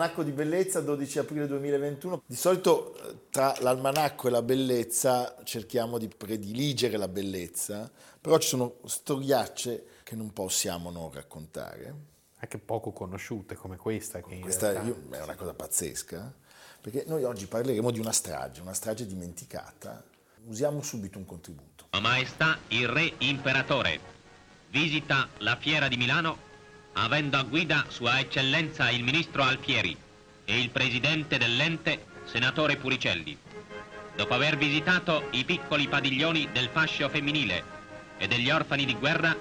Almanacco di bellezza 12 aprile 2021. Di solito eh, tra l'almanacco e la bellezza cerchiamo di prediligere la bellezza, però ci sono storiacce che non possiamo non raccontare. Anche poco conosciute come questa. Che questa realtà... io, è una cosa pazzesca, perché noi oggi parleremo di una strage, una strage dimenticata. Usiamo subito un contributo. Maestà il Re Imperatore visita la Fiera di Milano avendo a guida Sua Eccellenza il Ministro Alfieri e il Presidente dell'ente, Senatore Puricelli. Dopo aver visitato i piccoli padiglioni del fascio femminile e degli orfani di guerra,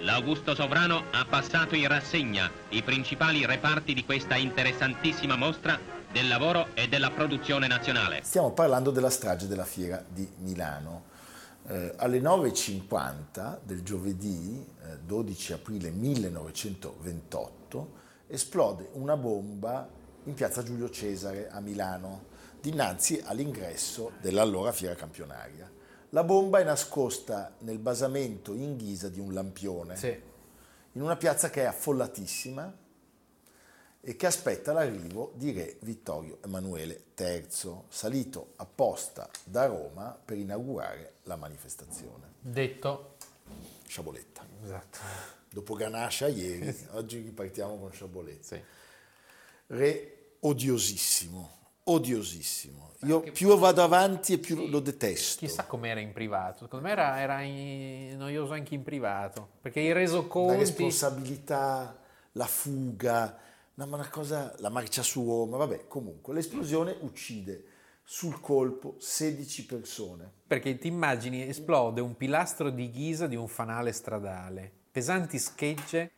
l'Augusto Sovrano ha passato in rassegna i principali reparti di questa interessantissima mostra del lavoro e della produzione nazionale. Stiamo parlando della strage della fiera di Milano eh, alle 9.50 del giovedì eh, 12 aprile 1928 esplode una bomba in piazza Giulio Cesare a Milano, dinanzi all'ingresso dell'allora fiera campionaria. La bomba è nascosta nel basamento in ghisa di un lampione, sì. in una piazza che è affollatissima, e che aspetta l'arrivo di re Vittorio Emanuele III, salito apposta da Roma per inaugurare la manifestazione. Detto Sciaboletta. Esatto. Dopo Ganascia ieri, oggi ripartiamo con Sciaboletta. Sì. Re odiosissimo, odiosissimo. Io più vado avanti e più sì, lo detesto. Chissà com'era in privato. Secondo me era, era in, noioso anche in privato. Perché i resoconti... La responsabilità, la fuga, una cosa, la marcia su Roma, vabbè, comunque, l'esplosione uccide sul colpo 16 persone. Perché ti immagini esplode un pilastro di ghisa di un fanale stradale, pesanti schegge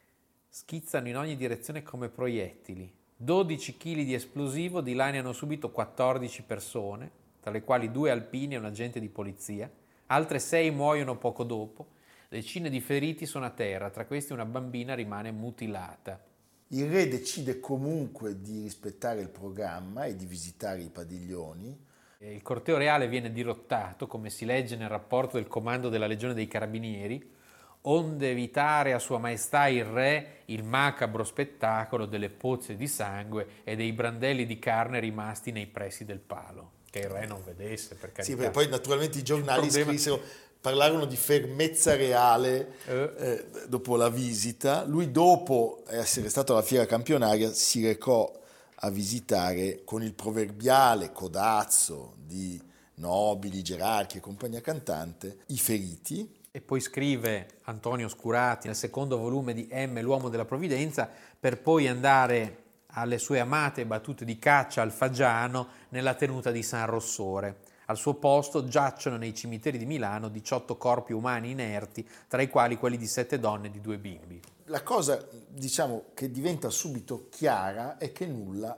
schizzano in ogni direzione come proiettili, 12 kg di esplosivo dilaniano subito 14 persone, tra le quali due alpini e un agente di polizia, altre sei muoiono poco dopo, decine di feriti sono a terra, tra questi una bambina rimane mutilata. Il re decide comunque di rispettare il programma e di visitare i padiglioni. Il corteo reale viene dirottato, come si legge nel rapporto del comando della Legione dei Carabinieri, onde evitare a Sua Maestà il Re il macabro spettacolo delle pozze di sangue e dei brandelli di carne rimasti nei pressi del palo. Che il Re non vedesse, per carità. Sì, perché poi naturalmente i giornali problema... scrissero parlarono di fermezza reale eh. eh, dopo la visita. Lui dopo essere stato alla fiera campionaria si recò a visitare con il proverbiale codazzo di nobili, gerarchi e compagnia cantante i feriti. E poi scrive Antonio Scurati nel secondo volume di M, l'uomo della provvidenza, per poi andare alle sue amate battute di caccia al Fagiano nella tenuta di San Rossore. Al suo posto giacciono nei cimiteri di Milano 18 corpi umani inerti, tra i quali quelli di sette donne e di due bimbi. La cosa, diciamo, che diventa subito chiara è che nulla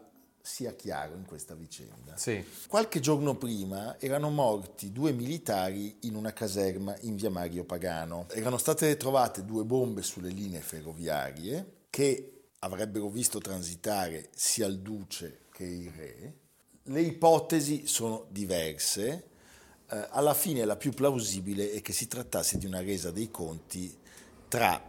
sia chiaro in questa vicenda. Sì. Qualche giorno prima erano morti due militari in una caserma in via Mario Pagano. Erano state trovate due bombe sulle linee ferroviarie che avrebbero visto transitare sia il duce che il re le ipotesi sono diverse. Eh, alla fine la più plausibile è che si trattasse di una resa dei conti tra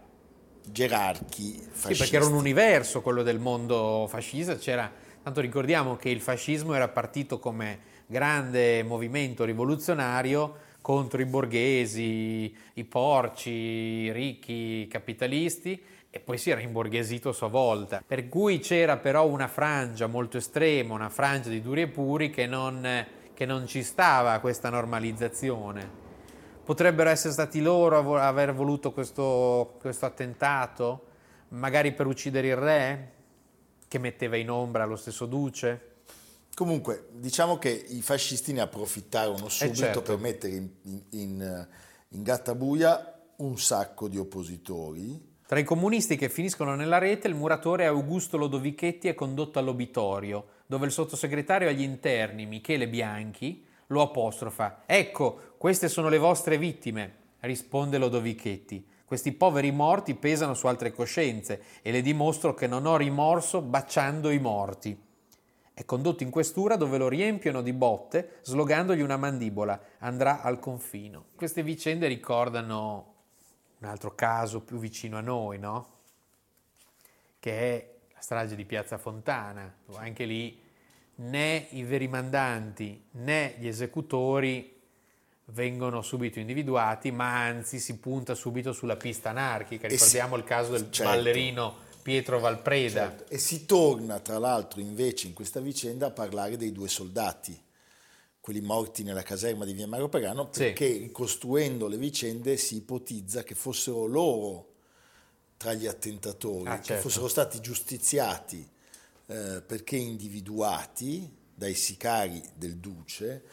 gerarchi fascisti. Sì, perché era un universo quello del mondo fascista, c'era, tanto ricordiamo che il fascismo era partito come grande movimento rivoluzionario contro i borghesi, i porci, i ricchi, i capitalisti e poi si era imborghesito a sua volta. Per cui c'era però una frangia molto estrema, una frangia di duri e puri che non, che non ci stava a questa normalizzazione. Potrebbero essere stati loro a aver voluto questo, questo attentato, magari per uccidere il re, che metteva in ombra lo stesso duce. Comunque, diciamo che i fascisti ne approfittarono eh, subito certo. per mettere in, in, in, in gattabuia un sacco di oppositori tra i comunisti che finiscono nella rete, il muratore Augusto Lodovichetti è condotto all'obitorio, dove il sottosegretario agli interni, Michele Bianchi, lo apostrofa. Ecco, queste sono le vostre vittime, risponde Lodovichetti. Questi poveri morti pesano su altre coscienze e le dimostro che non ho rimorso baciando i morti. È condotto in questura dove lo riempiono di botte, slogandogli una mandibola. Andrà al confino. Queste vicende ricordano un altro caso più vicino a noi, no? Che è la strage di Piazza Fontana. Anche lì né i veri mandanti né gli esecutori vengono subito individuati, ma anzi si punta subito sulla pista anarchica. Ricordiamo si, il caso del certo. ballerino Pietro Valpreda. Certo. E si torna, tra l'altro, invece in questa vicenda a parlare dei due soldati, quelli morti nella caserma di Via Mario Pagano, perché sì. ricostruendo le vicende si ipotizza che fossero loro tra gli attentatori, ah, certo. che fossero stati giustiziati eh, perché individuati dai sicari del Duce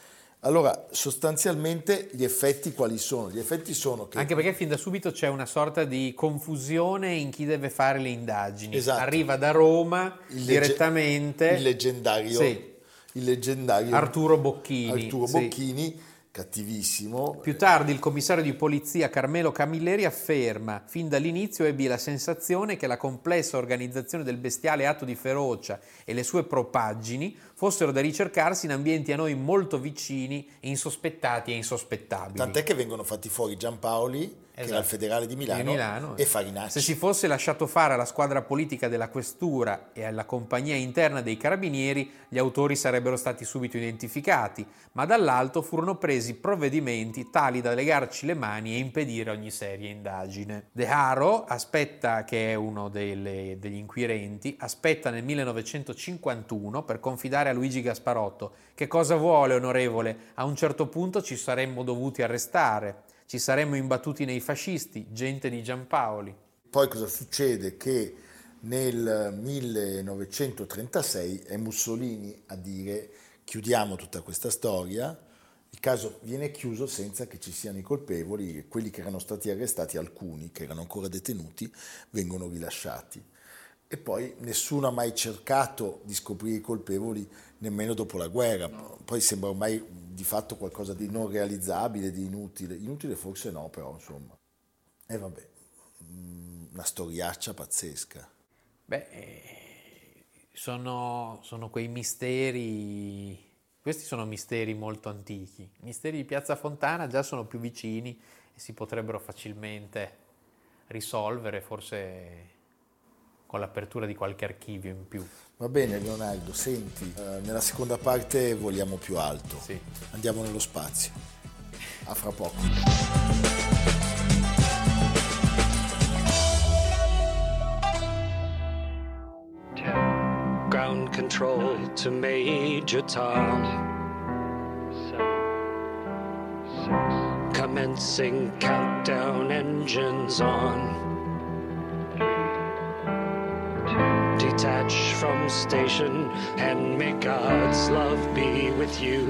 allora, sostanzialmente gli effetti quali sono? Gli effetti sono che... Anche perché fin da subito c'è una sorta di confusione in chi deve fare le indagini. Esatto. Arriva da Roma il direttamente... Il leggendario... Sì. Il leggendario Arturo Bocchini. Arturo Bocchini sì cattivissimo. Più tardi il commissario di polizia Carmelo Camilleri afferma: Fin dall'inizio ebbi la sensazione che la complessa organizzazione del bestiale atto di ferocia e le sue propaggini fossero da ricercarsi in ambienti a noi molto vicini, insospettati e insospettabili. Tant'è che vengono fatti fuori Giampaoli esatto. che era il federale di Milano, Milano, e Farinacci. Se si fosse lasciato fare alla squadra politica della questura e alla compagnia interna dei carabinieri, gli autori sarebbero stati subito identificati, ma dall'alto furono presi provvedimenti tali da legarci le mani e impedire ogni seria indagine. De Haro aspetta, che è uno delle, degli inquirenti, aspetta nel 1951 per confidare a Luigi Gasparotto che cosa vuole onorevole, a un certo punto ci saremmo dovuti arrestare ci saremmo imbattuti nei fascisti, gente di Giampaoli. Poi cosa succede? Che nel 1936 è Mussolini a dire chiudiamo tutta questa storia, il caso viene chiuso senza che ci siano i colpevoli, quelli che erano stati arrestati, alcuni che erano ancora detenuti, vengono rilasciati. E poi nessuno ha mai cercato di scoprire i colpevoli nemmeno dopo la guerra. Poi sembra ormai di fatto qualcosa di non realizzabile, di inutile. Inutile forse no, però insomma. E vabbè, mm, una storiaccia pazzesca. Beh, eh, sono, sono quei misteri, questi sono misteri molto antichi. I misteri di Piazza Fontana già sono più vicini e si potrebbero facilmente risolvere, forse con l'apertura di qualche archivio in più. Va bene Leonardo, senti, eh, nella seconda parte vogliamo più alto. Sì. Andiamo nello spazio. A fra poco. Ground control to Major Tom. Commencing countdown engines on. Detach from station and may God's love be with you.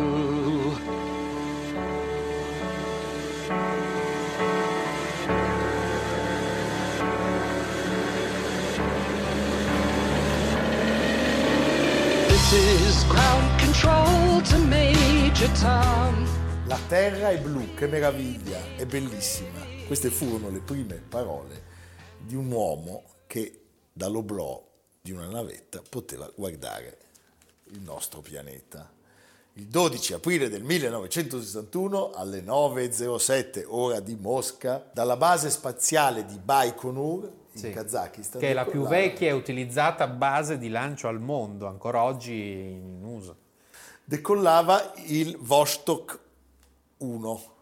This is ground control to Major Tom. La terra è blu, che meraviglia, è bellissima. Queste furono le prime parole di un uomo che dall'oblò di una navetta poteva guardare il nostro pianeta. Il 12 aprile del 1961 alle 9.07 ora di Mosca, dalla base spaziale di Baikonur in sì, Kazakistan. Che è la più vecchia e utilizzata base di lancio al mondo, ancora oggi in uso. Decollava il Vostok 1,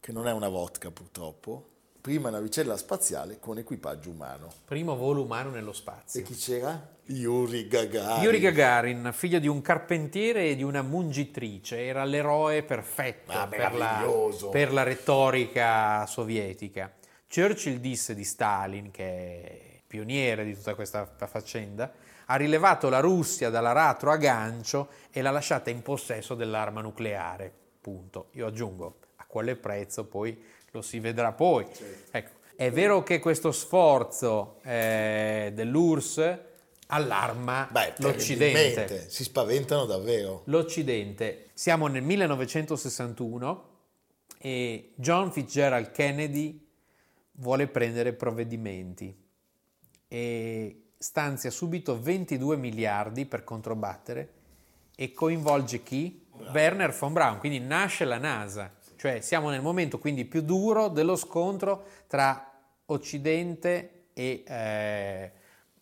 che non è una vodka purtroppo, prima navicella spaziale con equipaggio umano. Primo volo umano nello spazio. E chi c'era? Yuri Gagarin. Yuri Gagarin, figlio di un carpentiere e di una mungitrice, era l'eroe perfetto ah, per, la, per la retorica sovietica. Churchill disse di Stalin, che è pioniere di tutta questa faccenda, ha rilevato la Russia dall'aratro a gancio e l'ha lasciata in possesso dell'arma nucleare. Punto. Io aggiungo, a quale prezzo poi lo si vedrà poi. Certo. Ecco, è vero che questo sforzo eh, dell'URSS allarma Beh, l'Occidente. Si spaventano davvero. L'Occidente. Siamo nel 1961 e John Fitzgerald Kennedy vuole prendere provvedimenti e stanzia subito 22 miliardi per controbattere e coinvolge chi? Bravo. Werner von Braun, quindi nasce la NASA, cioè siamo nel momento quindi più duro dello scontro tra Occidente e eh,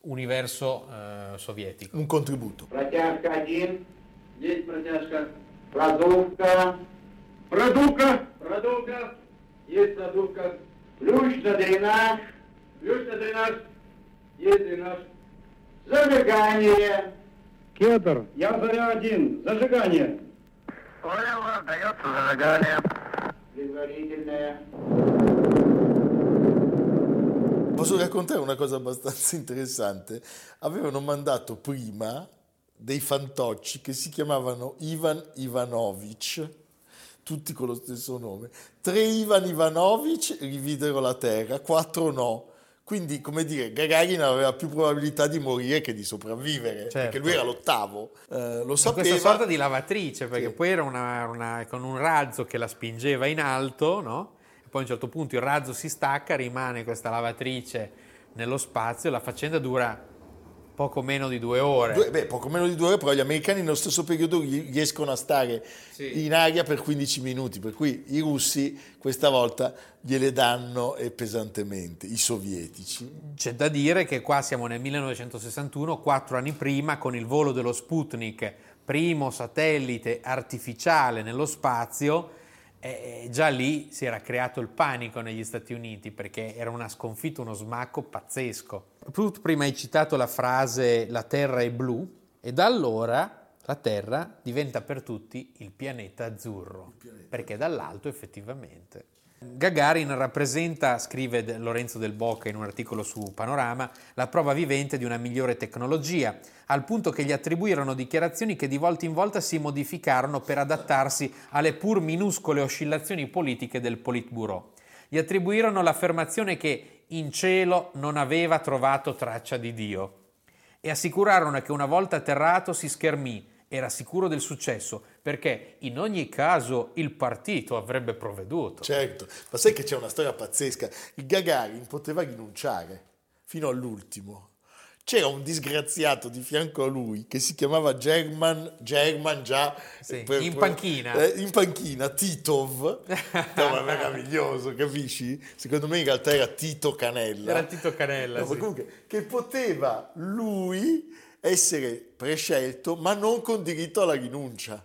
universo eh, sovietico. Un contributo. Протяжка 1, есть протяжка, продувка, продувка, продувка, есть продувка, ключ на дренаж, ключ на дренаж, есть дренаж, зажигание. Кедр, я заря один, зажигание. Понял, дается зажигание. Предварительное. Posso raccontare una cosa abbastanza interessante? Avevano mandato prima dei fantocci che si chiamavano Ivan Ivanovic, tutti con lo stesso nome. Tre Ivan Ivanovic rividero la Terra, quattro no. Quindi, come dire, Gagarin aveva più probabilità di morire che di sopravvivere, certo. perché lui era l'ottavo, eh, lo sapeva. Questa sorta di lavatrice, perché sì. poi era una, una, con un razzo che la spingeva in alto, no? poi a un certo punto il razzo si stacca, rimane questa lavatrice nello spazio, la faccenda dura poco meno di due ore. Due, beh, poco meno di due ore, però gli americani nello stesso periodo riescono a stare sì. in aria per 15 minuti, per cui i russi questa volta gliele danno pesantemente, i sovietici. C'è da dire che qua siamo nel 1961, quattro anni prima, con il volo dello Sputnik, primo satellite artificiale nello spazio, e già lì si era creato il panico negli Stati Uniti perché era una sconfitta, uno smacco pazzesco. Tu prima hai citato la frase la Terra è blu e da allora la Terra diventa per tutti il pianeta azzurro, il pianeta. perché dall'alto effettivamente Gagarin rappresenta, scrive Lorenzo Del Bocca in un articolo su Panorama, la prova vivente di una migliore tecnologia, al punto che gli attribuirono dichiarazioni che di volta in volta si modificarono per adattarsi alle pur minuscole oscillazioni politiche del Politburo. Gli attribuirono l'affermazione che in cielo non aveva trovato traccia di Dio e assicurarono che una volta atterrato si schermì era sicuro del successo perché in ogni caso il partito avrebbe provveduto. Certo, ma sai che c'è una storia pazzesca? Il Gagarin poteva rinunciare fino all'ultimo. C'era un disgraziato di fianco a lui che si chiamava German, German già sì, per, in panchina. Eh, in panchina, Titov. no, meraviglioso, capisci? Secondo me in realtà era Tito Canella. Era Tito Canella, no, sì. comunque, che poteva lui essere prescelto, ma non con diritto alla rinuncia.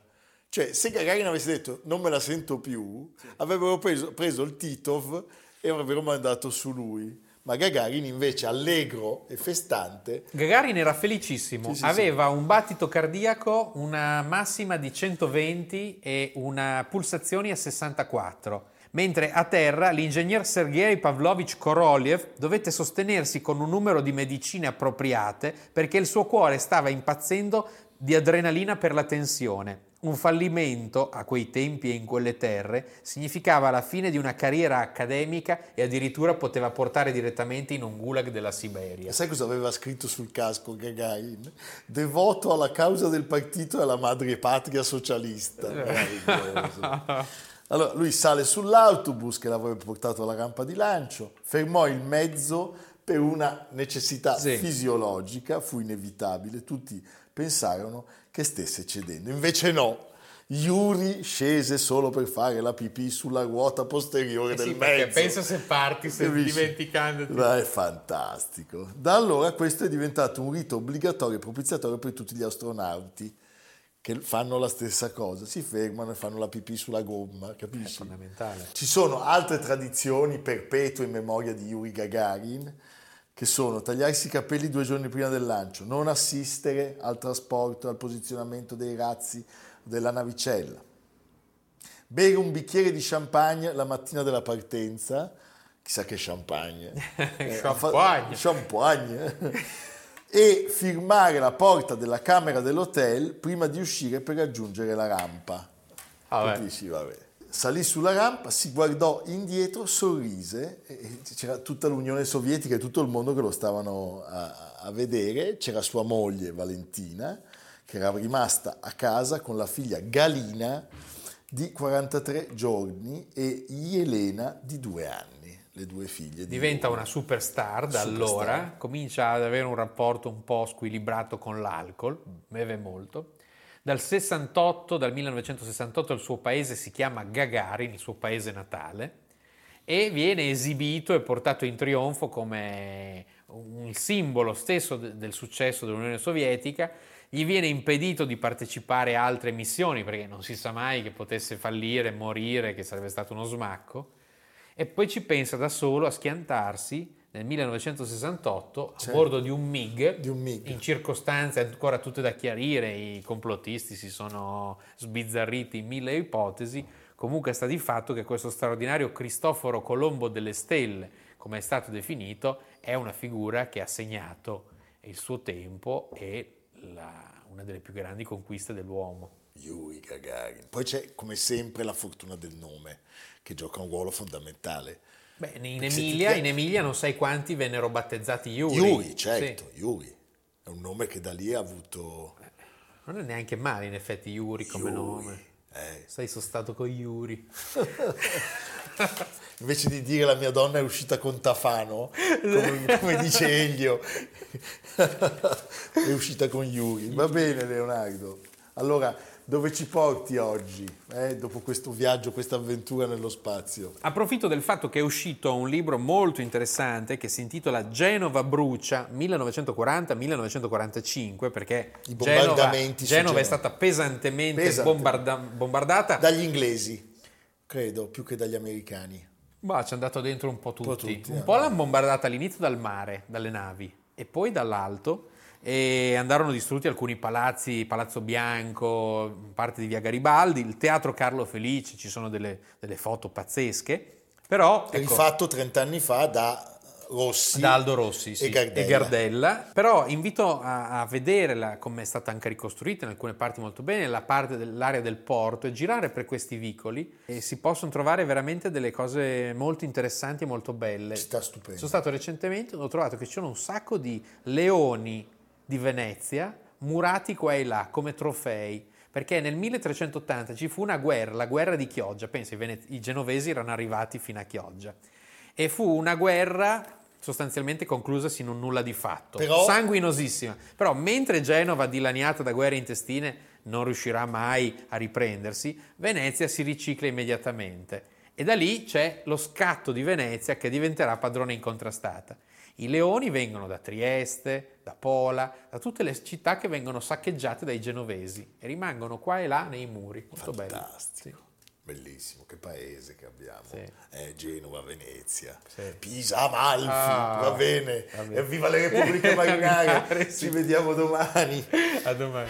Cioè, se Gagarin avesse detto non me la sento più, sì. avrebbero preso, preso, il Titov e avrebbero mandato su lui. Ma Gagarin invece, allegro e festante. Gagarin era felicissimo, sì, sì, aveva un battito cardiaco, una massima di 120 e una pulsazioni a 64 mentre a terra l'ingegner Sergei Pavlovich Koroliev dovette sostenersi con un numero di medicine appropriate perché il suo cuore stava impazzendo di adrenalina per la tensione. Un fallimento a quei tempi e in quelle terre significava la fine di una carriera accademica e addirittura poteva portare direttamente in un gulag della Siberia. Sai cosa aveva scritto sul casco Gagarin? Devoto alla causa del partito e alla madre patria socialista. Meraviglioso. Allora lui sale sull'autobus che l'avrebbe portato alla rampa di lancio, fermò il mezzo per una necessità sì. fisiologica, fu inevitabile, tutti pensarono che stesse cedendo, invece no. Yuri scese solo per fare la pipì sulla ruota posteriore eh del sì, mezzo. Pensa se parti se dimenticandoti. Ma è fantastico. Da allora questo è diventato un rito obbligatorio e propiziatorio per tutti gli astronauti che fanno la stessa cosa, si fermano e fanno la pipì sulla gomma, capisci? È fondamentale. Ci sono altre tradizioni perpetue in memoria di Yuri Gagarin, che sono tagliarsi i capelli due giorni prima del lancio, non assistere al trasporto al posizionamento dei razzi della navicella, bere un bicchiere di champagne la mattina della partenza, chissà che champagne. champagne. Eh, champagne e firmare la porta della camera dell'hotel prima di uscire per raggiungere la rampa. Ah, Capisci? Vabbè. Salì sulla rampa, si guardò indietro, sorrise, c'era tutta l'Unione Sovietica e tutto il mondo che lo stavano a, a vedere, c'era sua moglie Valentina, che era rimasta a casa con la figlia Galina di 43 giorni e Elena di due anni. Le due figlie. di Diventa lui. una superstar da allora, comincia ad avere un rapporto un po' squilibrato con l'alcol, beve molto. Dal 68, dal 1968 il suo paese si chiama Gagarin, il suo paese natale, e viene esibito e portato in trionfo come un simbolo stesso de- del successo dell'Unione Sovietica. Gli viene impedito di partecipare a altre missioni perché non si sa mai che potesse fallire, morire, che sarebbe stato uno smacco e poi ci pensa da solo a schiantarsi nel 1968 a bordo di un MiG, Di un MiG. in circostanze ancora tutte da chiarire, i complottisti si sono sbizzarriti in mille ipotesi, comunque sta di fatto che questo straordinario Cristoforo Colombo delle Stelle, come è stato definito, è una figura che ha segnato il suo tempo e la- una delle più grandi conquiste dell'uomo. Yuri Gagarin. Poi c'è come sempre la fortuna del nome, che gioca un ruolo fondamentale. Beh, in Emilia, ti- in Emilia non sai quanti vennero battezzati Yuri. Yuri, certo, Sì. Yuri. È un nome che da lì ha avuto... Non è neanche male in effetti Yuri come Yuri, nome. eh. Sai, sono stato con Yuri. Invece di dire la mia donna è uscita con Tafano, come, come dice Elio, è uscita con Yuri. Va bene Leonardo. Allora, dove ci porti oggi, eh, dopo questo viaggio, questa avventura nello spazio? Approfitto del fatto che è uscito un libro molto interessante che si intitola Genova brucia 1940-1945 perché I Genova, Genova è stata pesantemente Pesante. bombarda- bombardata. Dagli inglesi, credo, più che dagli americani. Bah, ci è andato dentro un po' tutti. po' tutti, un eh. po' l'hanno bombardata all'inizio dal mare, dalle navi, e poi dall'alto. E andarono distrutti alcuni palazzi, Palazzo Bianco, parte di Via Garibaldi, il Teatro Carlo Felice, ci sono delle, delle foto pazzesche. Però, ecco, Rifatto 30 anni fa da Rossi, da Aldo Rossi sì, e Gardella. Gardella. Però invito a, a vedere come è stata anche ricostruita in alcune parti molto bene, la parte dell'area del porto e girare per questi vicoli e si possono trovare veramente delle cose molto interessanti e molto belle. Città stupenda. Sono stato recentemente, ho trovato che ci sono un sacco di leoni di Venezia murati qua e là come trofei. Perché nel 1380 ci fu una guerra, la guerra di Chioggia, pensa i, genovesi erano arrivati fino a Chioggia e fu una guerra sostanzialmente conclusasi in un nulla di fatto, Però- sanguinosissima. Però mentre Genova, dilaniata da guerre intestine, non riuscirà mai a riprendersi, Venezia si ricicla immediatamente. E da lì c'è lo scatto di Venezia che diventerà padrone incontrastata. I leoni vengono da Trieste, da Pola, da tutte le città che vengono saccheggiate dai genovesi e rimangono qua e là nei muri. Molto bello. Fantastico. Bellissimo, che paese che abbiamo. Sì. Eh, Genova, Venezia, Sì. Pisa, Amalfi, Ah, va bene. va bene. Evviva le Repubbliche Marinare, ci vediamo domani. A domani.